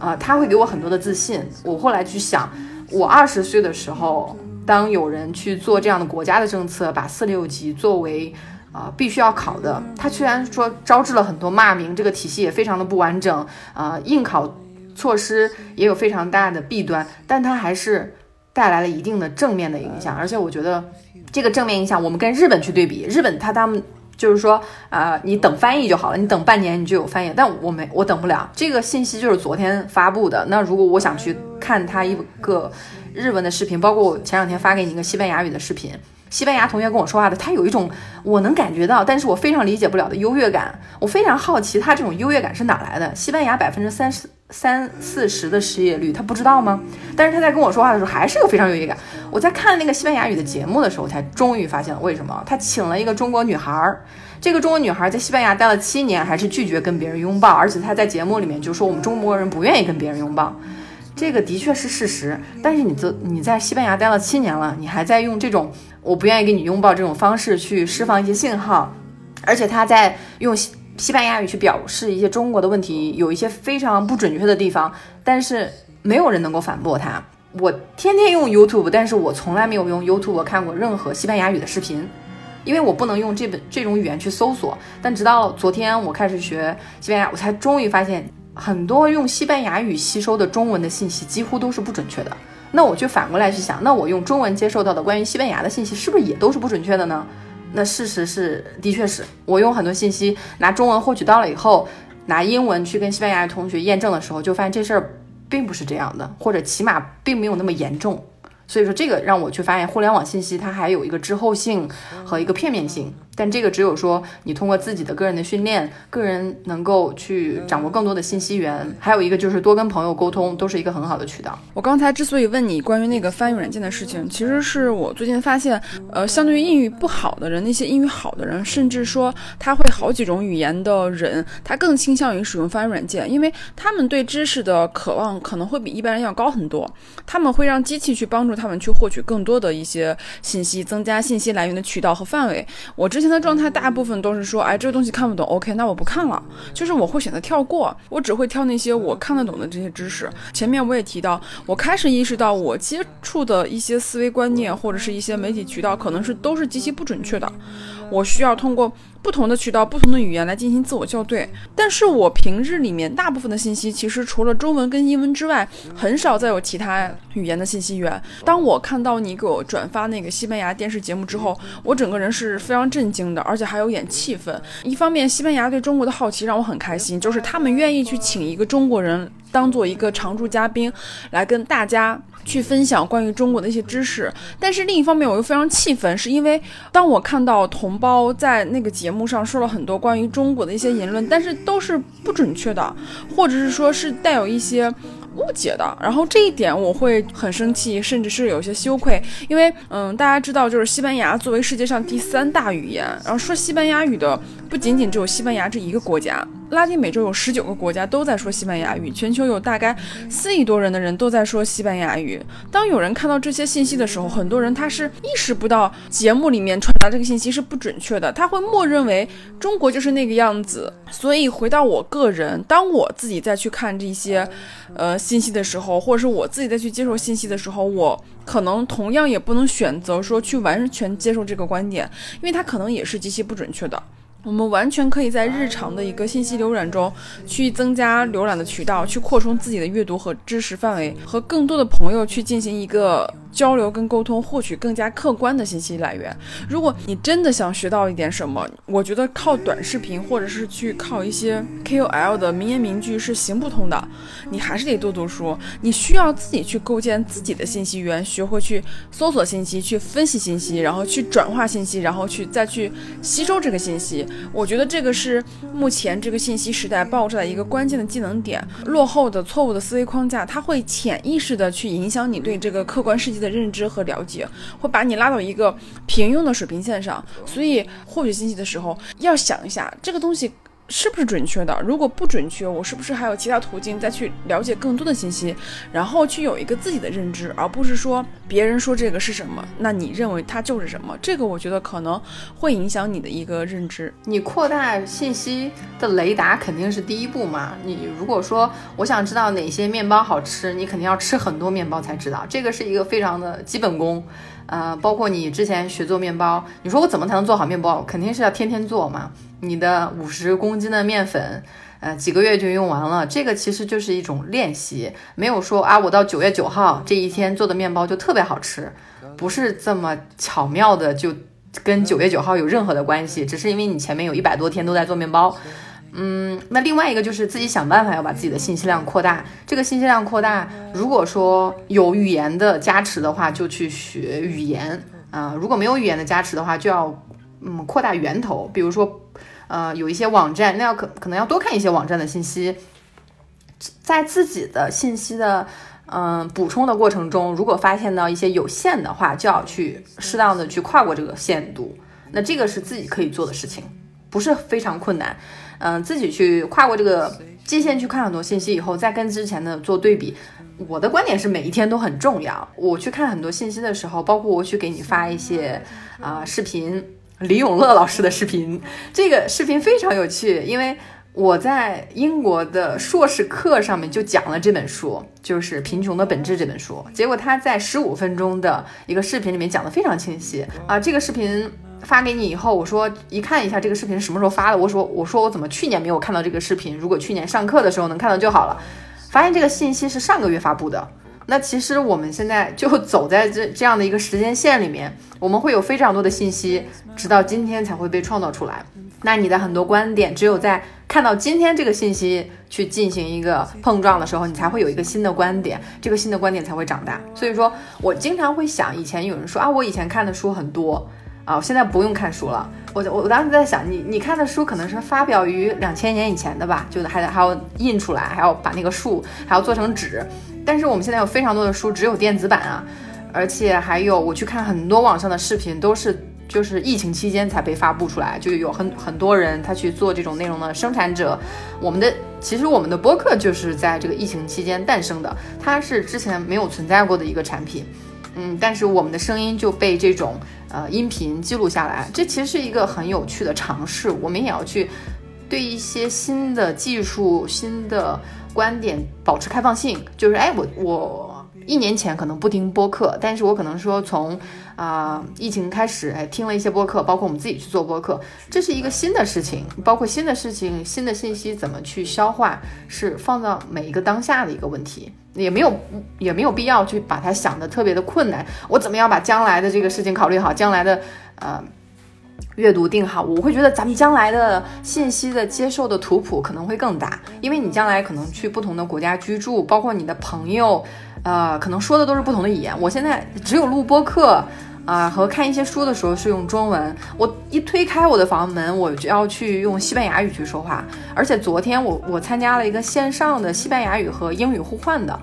啊，他会给我很多的自信。我后来去想，我二十岁的时候，当有人去做这样的国家的政策，把四六级作为啊必须要考的，他虽然说招致了很多骂名，这个体系也非常的不完整，啊，应考措施也有非常大的弊端，但他还是带来了一定的正面的影响，而且我觉得。这个正面影响，我们跟日本去对比，日本他他们就是说，啊，你等翻译就好了，你等半年你就有翻译，但我没，我等不了。这个信息就是昨天发布的，那如果我想去看他一个日文的视频，包括我前两天发给你一个西班牙语的视频。西班牙同学跟我说话的，他有一种我能感觉到，但是我非常理解不了的优越感。我非常好奇他这种优越感是哪来的？西班牙百分之三十三四十的失业率，他不知道吗？但是他在跟我说话的时候，还是有非常优越感。我在看那个西班牙语的节目的时候，才终于发现了为什么。他请了一个中国女孩儿，这个中国女孩在西班牙待了七年，还是拒绝跟别人拥抱，而且她在节目里面就说我们中国人不愿意跟别人拥抱。这个的确是事实，但是你在你在西班牙待了七年了，你还在用这种我不愿意跟你拥抱这种方式去释放一些信号，而且他在用西班牙语去表示一些中国的问题，有一些非常不准确的地方，但是没有人能够反驳他。我天天用 YouTube，但是我从来没有用 YouTube 看过任何西班牙语的视频，因为我不能用这本这种语言去搜索。但直到昨天我开始学西班牙，我才终于发现。很多用西班牙语吸收的中文的信息几乎都是不准确的。那我就反过来去想，那我用中文接受到的关于西班牙的信息是不是也都是不准确的呢？那事实是，的确是我用很多信息拿中文获取到了以后，拿英文去跟西班牙同学验证的时候，就发现这事儿并不是这样的，或者起码并没有那么严重。所以说，这个让我去发现，互联网信息它还有一个滞后性和一个片面性。但这个只有说你通过自己的个人的训练，个人能够去掌握更多的信息源，还有一个就是多跟朋友沟通，都是一个很好的渠道。我刚才之所以问你关于那个翻译软件的事情，其实是我最近发现，呃，相对于英语不好的人，那些英语好的人，甚至说他会好几种语言的人，他更倾向于使用翻译软件，因为他们对知识的渴望可能会比一般人要高很多。他们会让机器去帮助他们去获取更多的一些信息，增加信息来源的渠道和范围。我之前。的状态大部分都是说，哎，这个东西看不懂，OK，那我不看了。就是我会选择跳过，我只会跳那些我看得懂的这些知识。前面我也提到，我开始意识到我接触的一些思维观念或者是一些媒体渠道，可能是都是极其不准确的。我需要通过。不同的渠道、不同的语言来进行自我校对，但是我平日里面大部分的信息，其实除了中文跟英文之外，很少再有其他语言的信息源。当我看到你给我转发那个西班牙电视节目之后，我整个人是非常震惊的，而且还有点气愤。一方面，西班牙对中国的好奇让我很开心，就是他们愿意去请一个中国人当做一个常驻嘉宾，来跟大家。去分享关于中国的一些知识，但是另一方面我又非常气愤，是因为当我看到同胞在那个节目上说了很多关于中国的一些言论，但是都是不准确的，或者是说是带有一些。误解的，然后这一点我会很生气，甚至是有些羞愧，因为嗯，大家知道，就是西班牙作为世界上第三大语言，然后说西班牙语的不仅仅只有西班牙这一个国家，拉丁美洲有十九个国家都在说西班牙语，全球有大概四亿多人的人都在说西班牙语。当有人看到这些信息的时候，很多人他是意识不到节目里面传达这个信息是不准确的，他会默认为中国就是那个样子。所以回到我个人，当我自己再去看这些，呃。信息的时候，或者是我自己再去接受信息的时候，我可能同样也不能选择说去完全接受这个观点，因为它可能也是极其不准确的。我们完全可以在日常的一个信息浏览中，去增加浏览的渠道，去扩充自己的阅读和知识范围，和更多的朋友去进行一个交流跟沟通，获取更加客观的信息来源。如果你真的想学到一点什么，我觉得靠短视频或者是去靠一些 KOL 的名言名句是行不通的，你还是得多读书。你需要自己去构建自己的信息源，学会去搜索信息，去分析信息，然后去转化信息，然后去再去吸收这个信息。我觉得这个是目前这个信息时代爆炸的一个关键的技能点。落后的、错误的思维框架，它会潜意识的去影响你对这个客观世界的认知和了解，会把你拉到一个平庸的水平线上。所以获取信息的时候，要想一下这个东西。是不是准确的？如果不准确，我是不是还有其他途径再去了解更多的信息，然后去有一个自己的认知，而不是说别人说这个是什么，那你认为它就是什么？这个我觉得可能会影响你的一个认知。你扩大信息的雷达肯定是第一步嘛。你如果说我想知道哪些面包好吃，你肯定要吃很多面包才知道，这个是一个非常的基本功。呃，包括你之前学做面包，你说我怎么才能做好面包？肯定是要天天做嘛。你的五十公斤的面粉，呃，几个月就用完了。这个其实就是一种练习，没有说啊，我到九月九号这一天做的面包就特别好吃，不是这么巧妙的就跟九月九号有任何的关系，只是因为你前面有一百多天都在做面包。嗯，那另外一个就是自己想办法要把自己的信息量扩大。这个信息量扩大，如果说有语言的加持的话，就去学语言啊；如果没有语言的加持的话，就要嗯扩大源头，比如说。呃，有一些网站，那要可可能要多看一些网站的信息，在自己的信息的嗯补充的过程中，如果发现到一些有限的话，就要去适当的去跨过这个限度。那这个是自己可以做的事情，不是非常困难。嗯，自己去跨过这个界限，去看很多信息以后，再跟之前的做对比。我的观点是每一天都很重要。我去看很多信息的时候，包括我去给你发一些啊视频。李永乐老师的视频，这个视频非常有趣，因为我在英国的硕士课上面就讲了这本书，就是《贫穷的本质》这本书。结果他在十五分钟的一个视频里面讲的非常清晰啊。这个视频发给你以后，我说一看一下这个视频什么时候发的，我说我说我怎么去年没有看到这个视频？如果去年上课的时候能看到就好了。发现这个信息是上个月发布的。那其实我们现在就走在这这样的一个时间线里面，我们会有非常多的信息，直到今天才会被创造出来。那你的很多观点，只有在看到今天这个信息去进行一个碰撞的时候，你才会有一个新的观点，这个新的观点才会长大。所以说我经常会想，以前有人说啊，我以前看的书很多啊，我现在不用看书了。我我我当时在想，你你看的书可能是发表于两千年以前的吧，就还得还要印出来，还要把那个树还要做成纸。但是我们现在有非常多的书只有电子版啊，而且还有我去看很多网上的视频都是。就是疫情期间才被发布出来，就有很很多人他去做这种内容的生产者。我们的其实我们的播客就是在这个疫情期间诞生的，它是之前没有存在过的一个产品，嗯，但是我们的声音就被这种呃音频记录下来，这其实是一个很有趣的尝试。我们也要去对一些新的技术、新的观点保持开放性，就是哎，我我。一年前可能不听播客，但是我可能说从啊疫情开始，哎听了一些播客，包括我们自己去做播客，这是一个新的事情，包括新的事情、新的信息怎么去消化，是放到每一个当下的一个问题，也没有也没有必要去把它想的特别的困难。我怎么样把将来的这个事情考虑好，将来的呃阅读定好？我会觉得咱们将来的信息的接受的图谱可能会更大，因为你将来可能去不同的国家居住，包括你的朋友。呃，可能说的都是不同的语言。我现在只有录播课啊和看一些书的时候是用中文。我一推开我的房门，我就要去用西班牙语去说话。而且昨天我我参加了一个线上的西班牙语和英语互换的，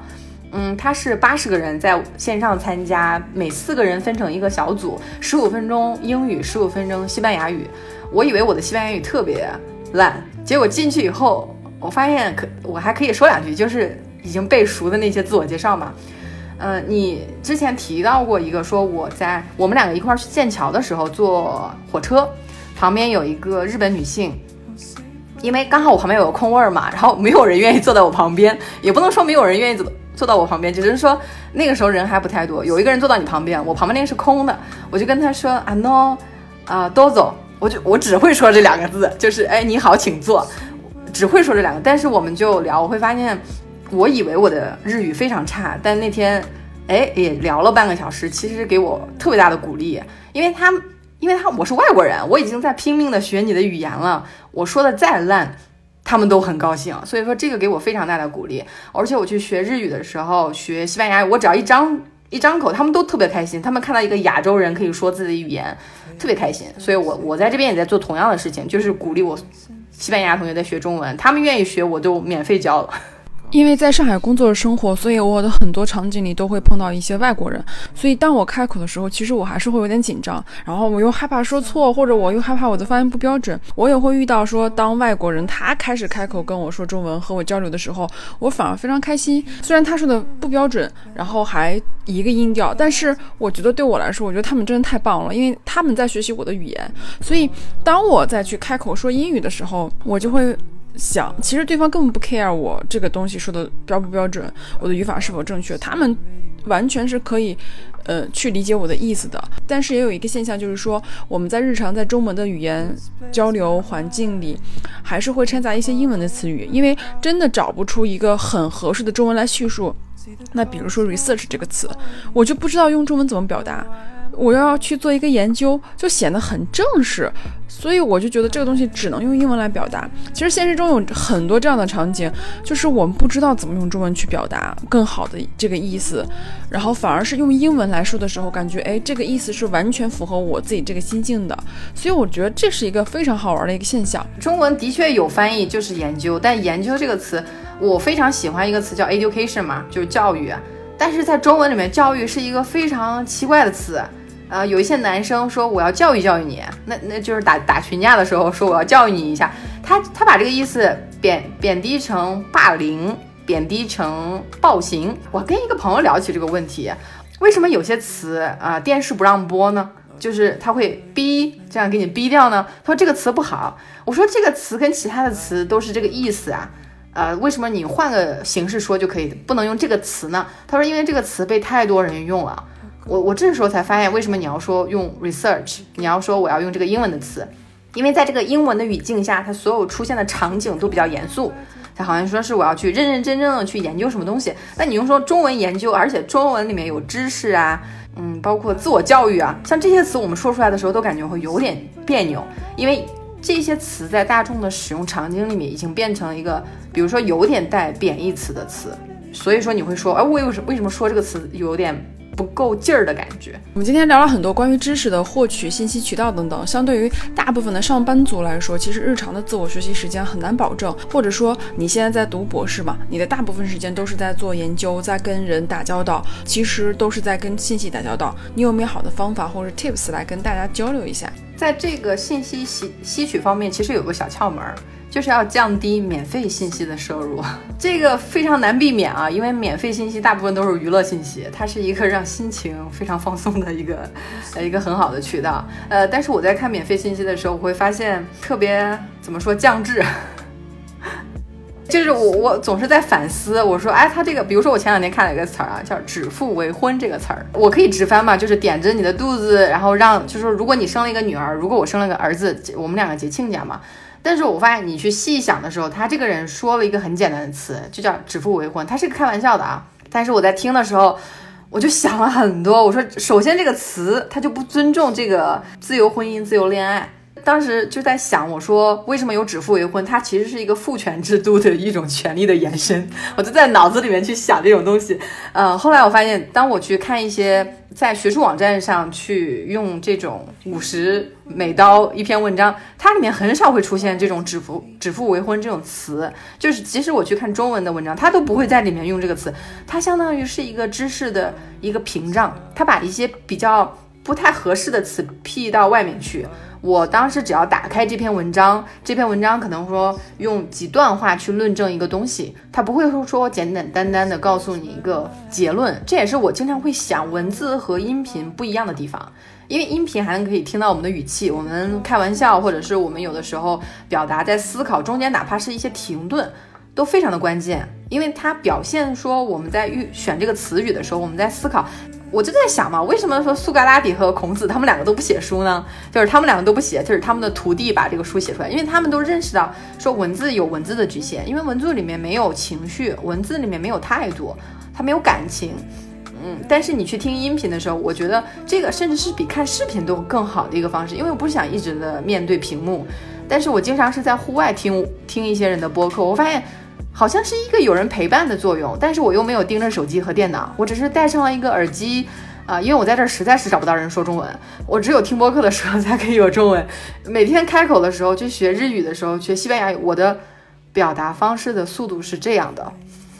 嗯，它是八十个人在线上参加，每四个人分成一个小组，十五分钟英语，十五分钟西班牙语。我以为我的西班牙语特别烂，结果进去以后，我发现可我还可以说两句，就是。已经背熟的那些自我介绍嘛，呃，你之前提到过一个，说我在我们两个一块儿去剑桥的时候坐火车，旁边有一个日本女性，因为刚好我旁边有个空位儿嘛，然后没有人愿意坐在我旁边，也不能说没有人愿意坐坐到我旁边，只是说那个时候人还不太多，有一个人坐到你旁边，我旁边那个是空的，我就跟他说啊 no 啊多走，我就我只会说这两个字，就是哎你好请坐，只会说这两个，但是我们就聊，我会发现。我以为我的日语非常差，但那天，哎，也聊了半个小时，其实给我特别大的鼓励，因为他，因为他我是外国人，我已经在拼命的学你的语言了，我说的再烂，他们都很高兴，所以说这个给我非常大的鼓励。而且我去学日语的时候，学西班牙语，我只要一张一张口，他们都特别开心，他们看到一个亚洲人可以说自己的语言，特别开心。所以我我在这边也在做同样的事情，就是鼓励我西班牙同学在学中文，他们愿意学，我就免费教了。因为在上海工作的生活，所以我的很多场景里都会碰到一些外国人，所以当我开口的时候，其实我还是会有点紧张，然后我又害怕说错，或者我又害怕我的发音不标准。我也会遇到说，当外国人他开始开口跟我说中文和我交流的时候，我反而非常开心。虽然他说的不标准，然后还一个音调，但是我觉得对我来说，我觉得他们真的太棒了，因为他们在学习我的语言。所以当我再去开口说英语的时候，我就会。想，其实对方根本不 care 我这个东西说的标不标准，我的语法是否正确，他们完全是可以，呃，去理解我的意思的。但是也有一个现象，就是说我们在日常在中文的语言交流环境里，还是会掺杂一些英文的词语，因为真的找不出一个很合适的中文来叙述。那比如说 research 这个词，我就不知道用中文怎么表达。我要去做一个研究，就显得很正式，所以我就觉得这个东西只能用英文来表达。其实现实中有很多这样的场景，就是我们不知道怎么用中文去表达更好的这个意思，然后反而是用英文来说的时候，感觉哎，这个意思是完全符合我自己这个心境的。所以我觉得这是一个非常好玩的一个现象。中文的确有翻译就是研究，但研究这个词，我非常喜欢一个词叫 education 嘛，就是教育。但是在中文里面，教育是一个非常奇怪的词。呃，有一些男生说我要教育教育你，那那就是打打群架的时候说我要教育你一下，他他把这个意思贬贬低成霸凌，贬低成暴行。我跟一个朋友聊起这个问题，为什么有些词啊电视不让播呢？就是他会逼这样给你逼掉呢？他说这个词不好。我说这个词跟其他的词都是这个意思啊，呃，为什么你换个形式说就可以，不能用这个词呢？他说因为这个词被太多人用了。我我这时候才发现，为什么你要说用 research，你要说我要用这个英文的词，因为在这个英文的语境下，它所有出现的场景都比较严肃，它好像说是我要去认认真真的去研究什么东西。那你用说中文研究，而且中文里面有知识啊，嗯，包括自我教育啊，像这些词我们说出来的时候都感觉会有点别扭，因为这些词在大众的使用场景里面已经变成了一个，比如说有点带贬义词的词，所以说你会说，哎，我为什为什么说这个词有点？不够劲儿的感觉。我们今天聊了很多关于知识的获取、信息渠道等等。相对于大部分的上班族来说，其实日常的自我学习时间很难保证。或者说，你现在在读博士嘛，你的大部分时间都是在做研究，在跟人打交道，其实都是在跟信息打交道。你有没有好的方法或者 tips 来跟大家交流一下？在这个信息吸吸取方面，其实有个小窍门儿。就是要降低免费信息的摄入，这个非常难避免啊，因为免费信息大部分都是娱乐信息，它是一个让心情非常放松的一个 呃一个很好的渠道。呃，但是我在看免费信息的时候，我会发现特别怎么说降智，就是我我总是在反思，我说哎，他这个，比如说我前两天看了一个词儿啊，叫“指腹为婚”这个词儿，我可以直翻嘛，就是点着你的肚子，然后让就是说，如果你生了一个女儿，如果我生了个儿子，我们两个结亲家嘛。但是我发现你去细想的时候，他这个人说了一个很简单的词，就叫“指腹为婚”，他是个开玩笑的啊。但是我在听的时候，我就想了很多。我说，首先这个词他就不尊重这个自由婚姻、自由恋爱。当时就在想，我说为什么有指腹为婚？它其实是一个父权制度的一种权利的延伸。我就在脑子里面去想这种东西。呃，后来我发现，当我去看一些在学术网站上去用这种五十美刀一篇文章，它里面很少会出现这种指腹指腹为婚这种词。就是即使我去看中文的文章，它都不会在里面用这个词。它相当于是一个知识的一个屏障，它把一些比较不太合适的词辟到外面去。我当时只要打开这篇文章，这篇文章可能说用几段话去论证一个东西，它不会说说简简单单的告诉你一个结论。这也是我经常会想文字和音频不一样的地方，因为音频还能可以听到我们的语气，我们开玩笑，或者是我们有的时候表达在思考中间，哪怕是一些停顿，都非常的关键，因为它表现说我们在预选这个词语的时候，我们在思考。我就在想嘛，为什么说苏格拉底和孔子他们两个都不写书呢？就是他们两个都不写，就是他们的徒弟把这个书写出来，因为他们都认识到说文字有文字的局限，因为文字里面没有情绪，文字里面没有态度，它没有感情。嗯，但是你去听音频的时候，我觉得这个甚至是比看视频都更好的一个方式，因为我不是想一直的面对屏幕，但是我经常是在户外听听一些人的播客，我发现。好像是一个有人陪伴的作用，但是我又没有盯着手机和电脑，我只是戴上了一个耳机，啊，因为我在这儿实在是找不到人说中文，我只有听播客的时候才可以有中文。每天开口的时候，去学日语的时候，学西班牙语，我的表达方式的速度是这样的，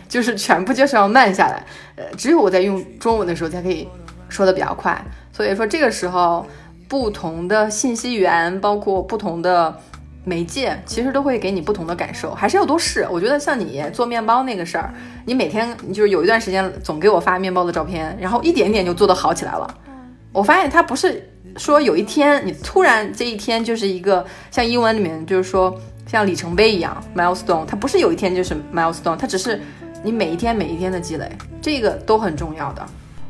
就是全部就是要慢下来。呃，只有我在用中文的时候才可以说的比较快。所以说这个时候，不同的信息源，包括不同的。媒介其实都会给你不同的感受，还是要多试。我觉得像你做面包那个事儿，你每天就是有一段时间总给我发面包的照片，然后一点点就做得好起来了。我发现它不是说有一天你突然这一天就是一个像英文里面就是说像里程碑一样 milestone，它不是有一天就是 milestone，它只是你每一天每一天的积累，这个都很重要的。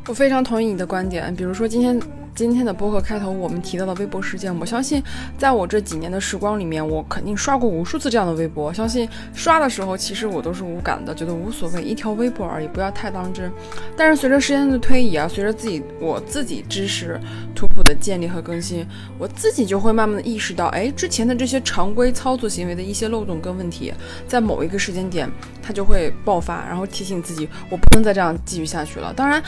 我非常同意你的观点，比如说今天。今天的播客开头，我们提到的微博事件，我相信，在我这几年的时光里面，我肯定刷过无数次这样的微博。相信刷的时候，其实我都是无感的，觉得无所谓，一条微博而已，不要太当真。但是随着时间的推移啊，随着自己我自己知识图谱的建立和更新，我自己就会慢慢的意识到，哎，之前的这些常规操作行为的一些漏洞跟问题，在某一个时间点，它就会爆发，然后提醒自己，我不能再这样继续下去了。当然。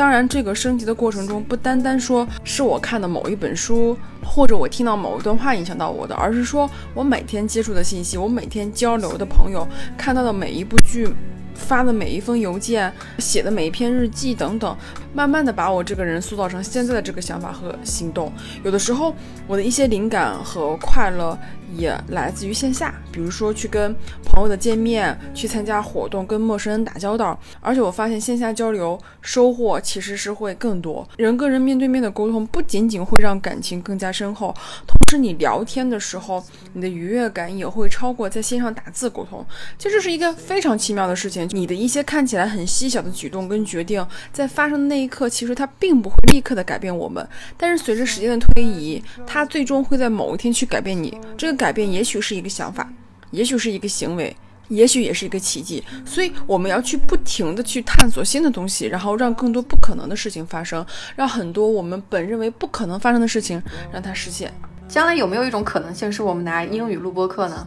当然，这个升级的过程中，不单单说是我看的某一本书，或者我听到某一段话影响到我的，而是说我每天接触的信息，我每天交流的朋友看到的每一部剧。发的每一封邮件，写的每一篇日记等等，慢慢的把我这个人塑造成现在的这个想法和行动。有的时候，我的一些灵感和快乐也来自于线下，比如说去跟朋友的见面，去参加活动，跟陌生人打交道。而且我发现线下交流收获其实是会更多，人跟人面对面的沟通不仅仅会让感情更加深厚，同时你聊天的时候，你的愉悦感也会超过在线上打字沟通。其实这是一个非常奇妙的事情。你的一些看起来很细小的举动跟决定，在发生那一刻，其实它并不会立刻的改变我们，但是随着时间的推移，它最终会在某一天去改变你。这个改变也许是一个想法，也许是一个行为，也许也是一个奇迹。所以我们要去不停的去探索新的东西，然后让更多不可能的事情发生，让很多我们本认为不可能发生的事情让它实现。将来有没有一种可能性是我们拿英语录播课呢？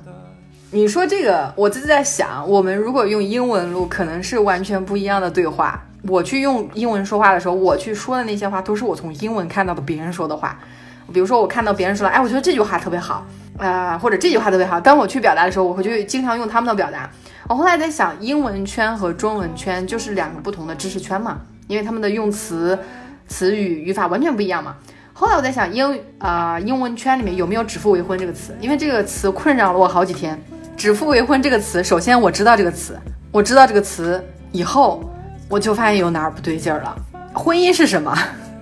你说这个，我就在想，我们如果用英文录，可能是完全不一样的对话。我去用英文说话的时候，我去说的那些话都是我从英文看到的别人说的话。比如说，我看到别人说了，哎，我觉得这句话特别好，啊，或者这句话特别好。当我去表达的时候，我会就经常用他们的表达。我后来在想，英文圈和中文圈就是两个不同的知识圈嘛，因为他们的用词、词语、语法完全不一样嘛。后来我在想，英啊，英文圈里面有没有“指腹为婚”这个词？因为这个词困扰了我好几天。指腹为婚这个词，首先我知道这个词，我知道这个词以后，我就发现有哪儿不对劲儿了。婚姻是什么？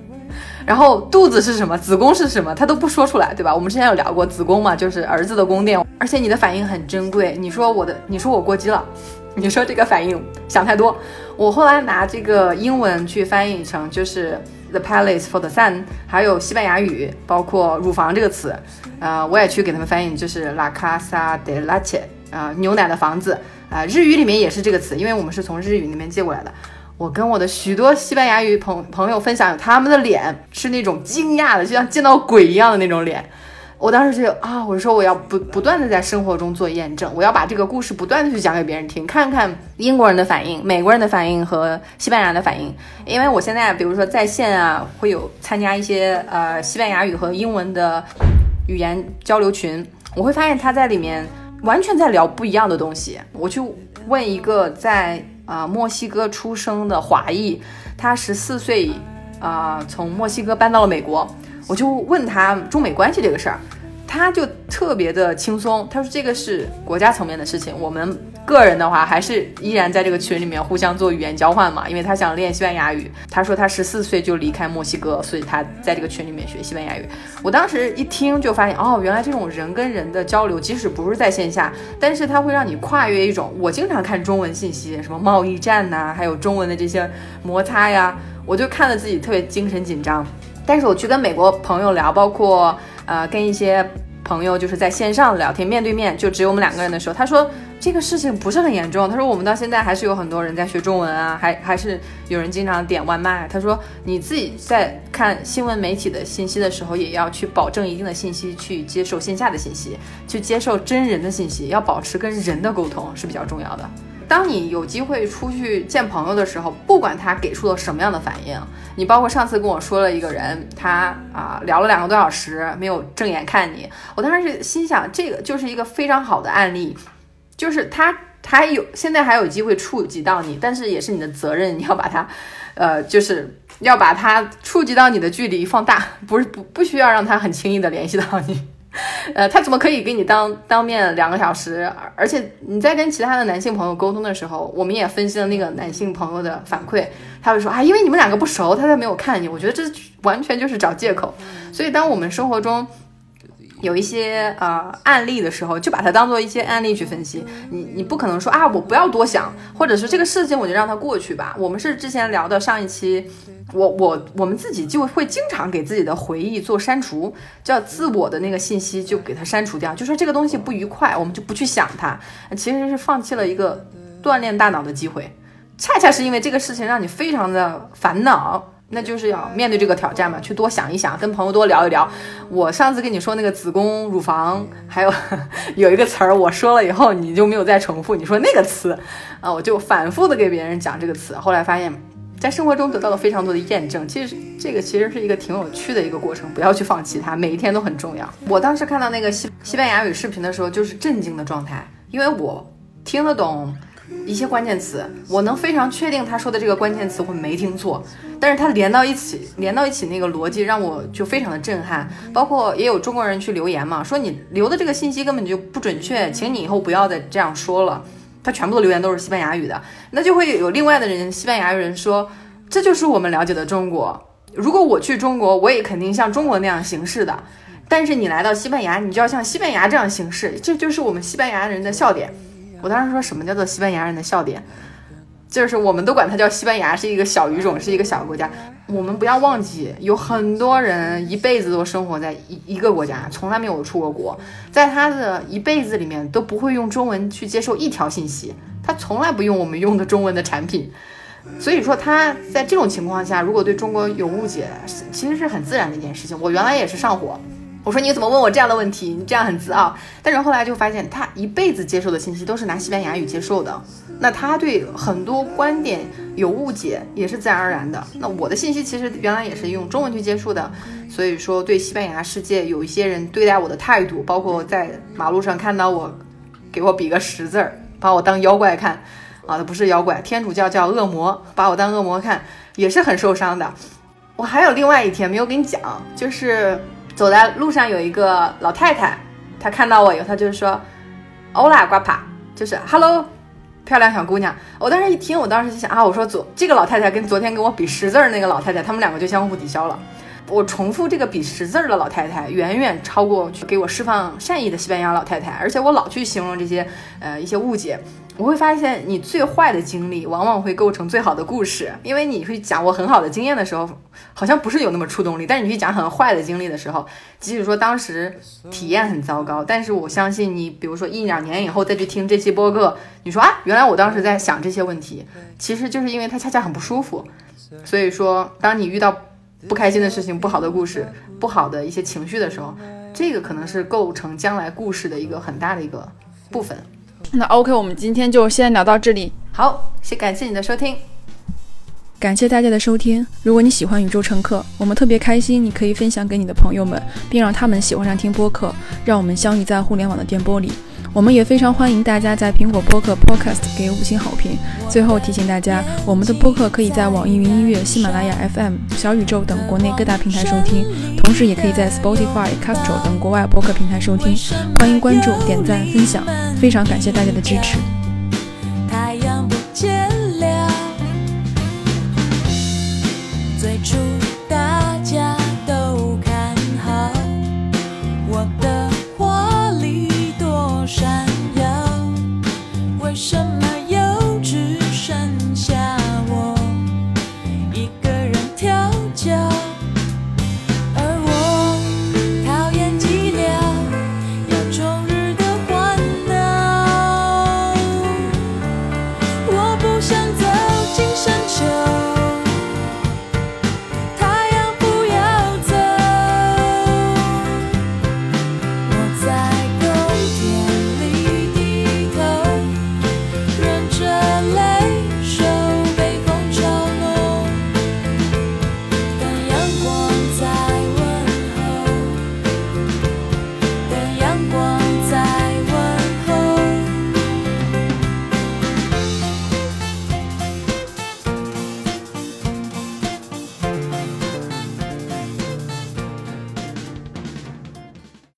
然后肚子是什么？子宫是什么？他都不说出来，对吧？我们之前有聊过子宫嘛，就是儿子的宫殿。而且你的反应很珍贵，你说我的，你说我过激了，你说这个反应想太多。我后来拿这个英文去翻译成就是 the palace for the sun，还有西班牙语，包括乳房这个词。呃，我也去给他们翻译，就是 La Casa de Leche，啊，牛奶的房子，啊，日语里面也是这个词，因为我们是从日语那边借过来的。我跟我的许多西班牙语朋朋友分享，他们的脸是那种惊讶的，就像见到鬼一样的那种脸。我当时就啊，我说我要不不断的在生活中做验证，我要把这个故事不断的去讲给别人听，看看英国人的反应、美国人的反应和西班牙的反应。因为我现在比如说在线啊，会有参加一些呃西班牙语和英文的。语言交流群，我会发现他在里面完全在聊不一样的东西。我去问一个在啊墨西哥出生的华裔，他十四岁啊从墨西哥搬到了美国，我就问他中美关系这个事儿，他就特别的轻松，他说这个是国家层面的事情，我们。个人的话，还是依然在这个群里面互相做语言交换嘛，因为他想练西班牙语。他说他十四岁就离开墨西哥，所以他在这个群里面学西班牙语。我当时一听就发现，哦，原来这种人跟人的交流，即使不是在线下，但是它会让你跨越一种。我经常看中文信息，什么贸易战呐，还有中文的这些摩擦呀，我就看了自己特别精神紧张。但是我去跟美国朋友聊，包括呃跟一些朋友就是在线上聊天，面对面就只有我们两个人的时候，他说。这个事情不是很严重。他说我们到现在还是有很多人在学中文啊，还还是有人经常点外卖。他说你自己在看新闻媒体的信息的时候，也要去保证一定的信息，去接受线下的信息，去接受真人的信息，要保持跟人的沟通是比较重要的。当你有机会出去见朋友的时候，不管他给出了什么样的反应，你包括上次跟我说了一个人，他啊聊了两个多小时没有正眼看你，我当时心想这个就是一个非常好的案例。就是他还有现在还有机会触及到你，但是也是你的责任，你要把他，呃，就是要把它触及到你的距离放大，不是不不需要让他很轻易的联系到你，呃，他怎么可以给你当当面两个小时？而且你在跟其他的男性朋友沟通的时候，我们也分析了那个男性朋友的反馈，他会说啊，因为你们两个不熟，他才没有看你。我觉得这完全就是找借口。所以当我们生活中。有一些呃案例的时候，就把它当做一些案例去分析。你你不可能说啊，我不要多想，或者是这个事情我就让它过去吧。我们是之前聊的上一期，我我我们自己就会经常给自己的回忆做删除，叫自我的那个信息就给它删除掉。就说这个东西不愉快，我们就不去想它，其实是放弃了一个锻炼大脑的机会。恰恰是因为这个事情让你非常的烦恼。那就是要面对这个挑战嘛，去多想一想，跟朋友多聊一聊。我上次跟你说那个子宫、乳房，还有有一个词儿，我说了以后你就没有再重复。你说那个词啊，我就反复的给别人讲这个词。后来发现，在生活中得到了非常多的验证。其实这个其实是一个挺有趣的一个过程，不要去放弃它，每一天都很重要。我当时看到那个西西班牙语视频的时候，就是震惊的状态，因为我听得懂。一些关键词，我能非常确定他说的这个关键词我没听错，但是他连到一起，连到一起那个逻辑让我就非常的震撼。包括也有中国人去留言嘛，说你留的这个信息根本就不准确，请你以后不要再这样说了。他全部的留言都是西班牙语的，那就会有另外的人，西班牙人说，这就是我们了解的中国。如果我去中国，我也肯定像中国那样行事的，但是你来到西班牙，你就要像西班牙这样行事，这就是我们西班牙人的笑点。我当时说什么叫做西班牙人的笑点？就是我们都管它叫西班牙，是一个小语种，是一个小国家。我们不要忘记，有很多人一辈子都生活在一一个国家，从来没有出过国，在他的一辈子里面都不会用中文去接受一条信息，他从来不用我们用的中文的产品。所以说他在这种情况下，如果对中国有误解，其实是很自然的一件事情。我原来也是上火。我说你怎么问我这样的问题？你这样很自傲。但是后来就发现，他一辈子接受的信息都是拿西班牙语接受的，那他对很多观点有误解也是自然而然的。那我的信息其实原来也是用中文去接触的，所以说对西班牙世界有一些人对待我的态度，包括在马路上看到我，给我比个十字儿，把我当妖怪看，啊，他不是妖怪，天主教叫恶魔，把我当恶魔看，也是很受伤的。我还有另外一天没有跟你讲，就是。走在路上有一个老太太，她看到我以后，她就是说，Hola guapa，就是 Hello，漂亮小姑娘。我当时一听，我当时就想啊，我说昨这个老太太跟昨天跟我比识字儿那个老太太，他们两个就相互抵消了。我重复这个比识字儿的老太太，远远超过去给我释放善意的西班牙老太太。而且我老去形容这些呃一些误解。我会发现，你最坏的经历往往会构成最好的故事，因为你会讲我很好的经验的时候，好像不是有那么触动力；但是你去讲很坏的经历的时候，即使说当时体验很糟糕，但是我相信你，比如说一两年以后再去听这期播客，你说啊，原来我当时在想这些问题，其实就是因为它恰恰很不舒服。所以说，当你遇到不开心的事情、不好的故事、不好的一些情绪的时候，这个可能是构成将来故事的一个很大的一个部分。那 OK，我们今天就先聊到这里。好，谢感谢你的收听，感谢大家的收听。如果你喜欢宇宙乘客，我们特别开心，你可以分享给你的朋友们，并让他们喜欢上听播客，让我们相遇在互联网的电波里。我们也非常欢迎大家在苹果播客 Podcast 给五星好评。最后提醒大家，我们的播客可以在网易云音乐、喜马拉雅 FM、小宇宙等国内各大平台收听，同时也可以在 Spotify、Castro 等国外播客平台收听。欢迎关注、点赞、分享，非常感谢大家的支持。